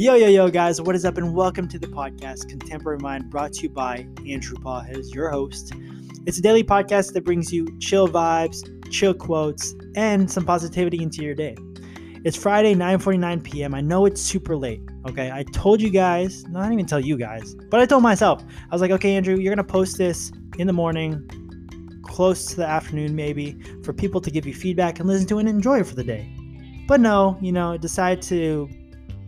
Yo, yo, yo, guys, what is up, and welcome to the podcast Contemporary Mind, brought to you by Andrew Pajes, your host. It's a daily podcast that brings you chill vibes, chill quotes, and some positivity into your day. It's Friday, 9:49 p.m. I know it's super late. Okay, I told you guys, not even tell you guys, but I told myself. I was like, okay, Andrew, you're gonna post this in the morning, close to the afternoon, maybe, for people to give you feedback and listen to and enjoy for the day. But no, you know, decide to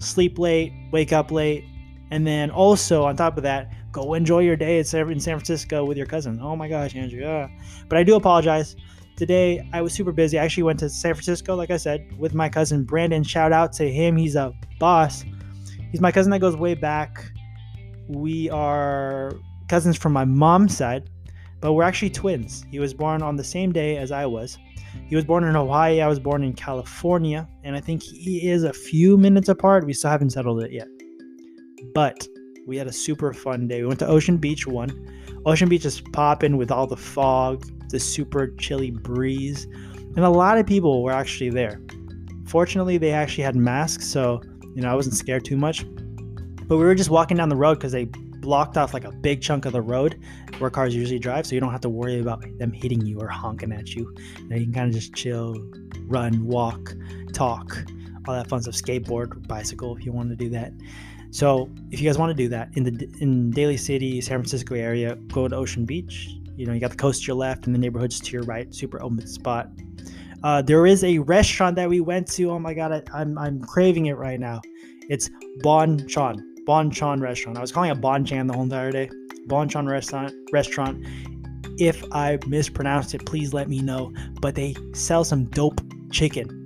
sleep late, wake up late, and then also on top of that, go enjoy your day in San Francisco with your cousin. Oh my gosh, Andrew. But I do apologize. Today I was super busy. I actually went to San Francisco, like I said, with my cousin Brandon. Shout out to him. He's a boss. He's my cousin that goes way back. We are cousins from my mom's side, but we're actually twins. He was born on the same day as I was. He was born in Hawaii. I was born in California. And I think he is a few minutes apart. We still haven't settled it yet. But we had a super fun day. We went to Ocean Beach one. Ocean Beach is popping with all the fog, the super chilly breeze, and a lot of people were actually there. Fortunately, they actually had masks, so you know I wasn't scared too much. But we were just walking down the road because they blocked off like a big chunk of the road where cars usually drive, so you don't have to worry about them hitting you or honking at you. you, know, you can kind of just chill, run, walk, talk, all that fun stuff. Skateboard, bicycle, if you want to do that. So if you guys want to do that in the in Daly City, San Francisco area, go to Ocean Beach. You know, you got the coast to your left and the neighborhoods to your right. Super open spot. Uh, there is a restaurant that we went to. Oh my god, I, I'm I'm craving it right now. It's Bonchon. Bonchon restaurant. I was calling it Bonchan the whole entire day. Bonchon restaurant restaurant. If I mispronounced it, please let me know. But they sell some dope chicken.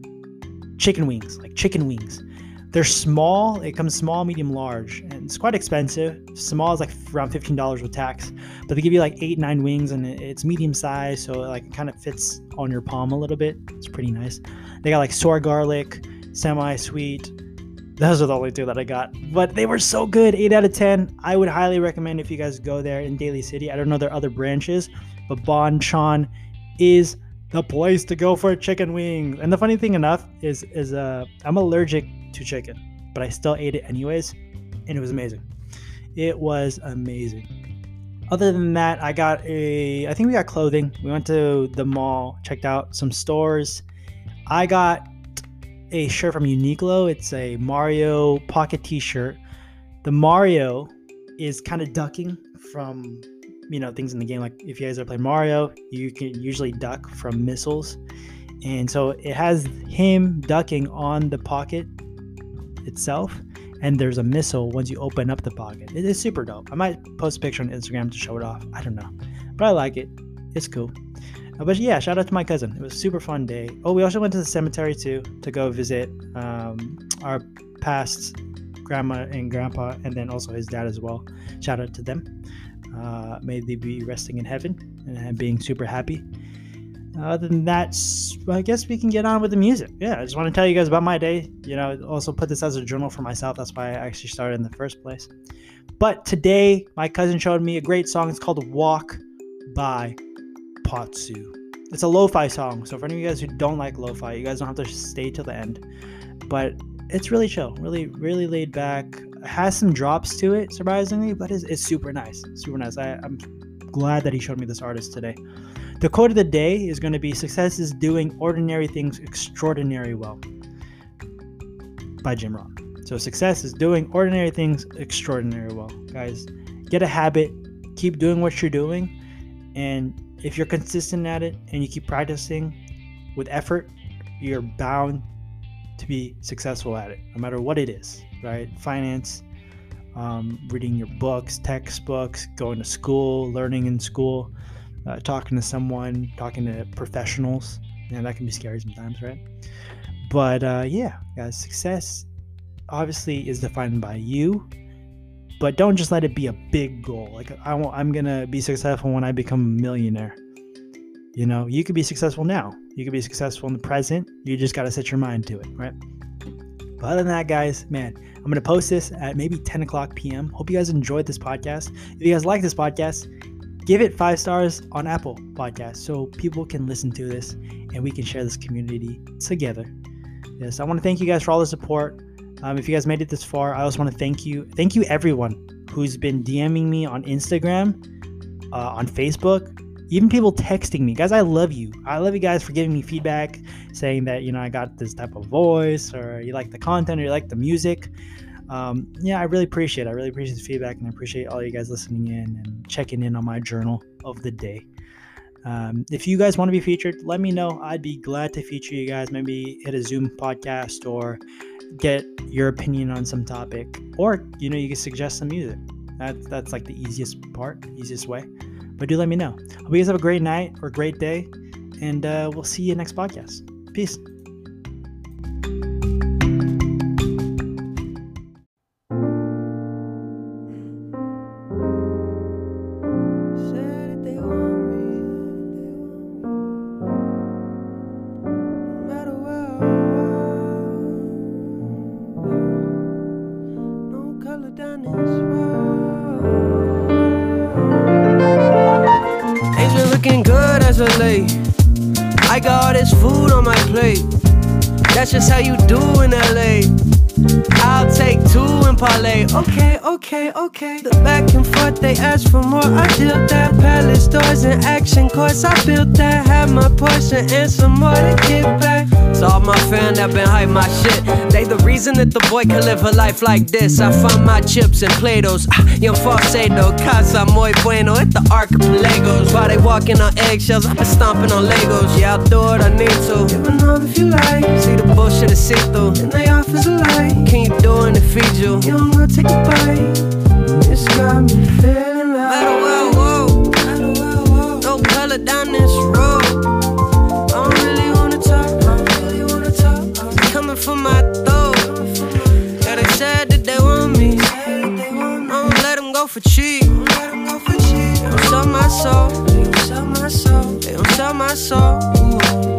Chicken wings, like chicken wings. They're small. It comes small, medium, large, and it's quite expensive. Small is like around fifteen dollars with tax, but they give you like eight, nine wings, and it's medium size, so it like kind of fits on your palm a little bit. It's pretty nice. They got like sour garlic, semi-sweet, those are the only two that I got. But they were so good. 8 out of 10. I would highly recommend if you guys go there in Daly City. I don't know their other branches, but Bonchon is the place to go for chicken wings. And the funny thing enough is is uh I'm allergic to chicken, but I still ate it anyways, and it was amazing. It was amazing. Other than that, I got a I think we got clothing. We went to the mall, checked out some stores. I got a shirt from Uniqlo. It's a Mario pocket t-shirt. The Mario is kind of ducking from you know things in the game. Like if you guys are playing Mario, you can usually duck from missiles, and so it has him ducking on the pocket itself. And there's a missile once you open up the pocket. It is super dope. I might post a picture on Instagram to show it off. I don't know, but I like it. It's cool. Uh, but yeah, shout out to my cousin. It was a super fun day. Oh, we also went to the cemetery too to go visit um, our past grandma and grandpa, and then also his dad as well. Shout out to them. Uh, may they be resting in heaven and being super happy. Other than that, I guess we can get on with the music. Yeah, I just want to tell you guys about my day. You know, also put this as a journal for myself. That's why I actually started in the first place. But today, my cousin showed me a great song. It's called Walk by Potsu. It's a lo-fi song, so for any of you guys who don't like lo-fi, you guys don't have to stay till the end. But it's really chill, really, really laid back. It has some drops to it, surprisingly, but it's, it's super nice. Super nice. I, I'm glad that he showed me this artist today. The quote of the day is going to be Success is doing ordinary things extraordinary well by Jim Rohn. So, success is doing ordinary things extraordinary well. Guys, get a habit, keep doing what you're doing, and if you're consistent at it and you keep practicing with effort, you're bound to be successful at it, no matter what it is, right? Finance, um, reading your books, textbooks, going to school, learning in school, uh, talking to someone, talking to professionals. And that can be scary sometimes, right? But uh, yeah, guys, success obviously is defined by you but don't just let it be a big goal. Like I I'm gonna be successful when I become a millionaire. You know, you could be successful now. You could be successful in the present. You just gotta set your mind to it, right? But other than that, guys, man, I'm gonna post this at maybe 10 o'clock p.m. Hope you guys enjoyed this podcast. If you guys like this podcast, give it five stars on Apple Podcast so people can listen to this and we can share this community together. Yes, I want to thank you guys for all the support. Um, if you guys made it this far, I also want to thank you. Thank you, everyone who's been DMing me on Instagram, uh, on Facebook, even people texting me. Guys, I love you. I love you guys for giving me feedback, saying that, you know, I got this type of voice, or you like the content, or you like the music. Um, yeah, I really appreciate it. I really appreciate the feedback, and I appreciate all you guys listening in and checking in on my journal of the day. Um, if you guys want to be featured, let me know. I'd be glad to feature you guys. Maybe hit a Zoom podcast or get your opinion on some topic, or you know, you can suggest some music. That's that's like the easiest part, easiest way. But do let me know. Hope you guys have a great night or great day, and uh, we'll see you next podcast. Peace. I got all this food on my plate. That's just how you do in LA. I'll take two and parlay. Okay, okay, okay. The back and forth, they ask for more. I deal that. Palace doors and action course. I built that. Have my portion and some more to get my shit. They the reason that the boy can live a life like this. I find my chips and Play-Dohs. Ah, young falsetto, casa muy bueno. At the archipelagos. While they walking on eggshells, I been stomping on Legos. Yeah, I'll do what I need to. Give a love if you like. See the bullshit is see through. And they offers a light. Can you do it to feed you? You don't go take a bite. It's got me for cheap. They don't sell my soul. They don't sell my soul. They don't sell my soul. Matter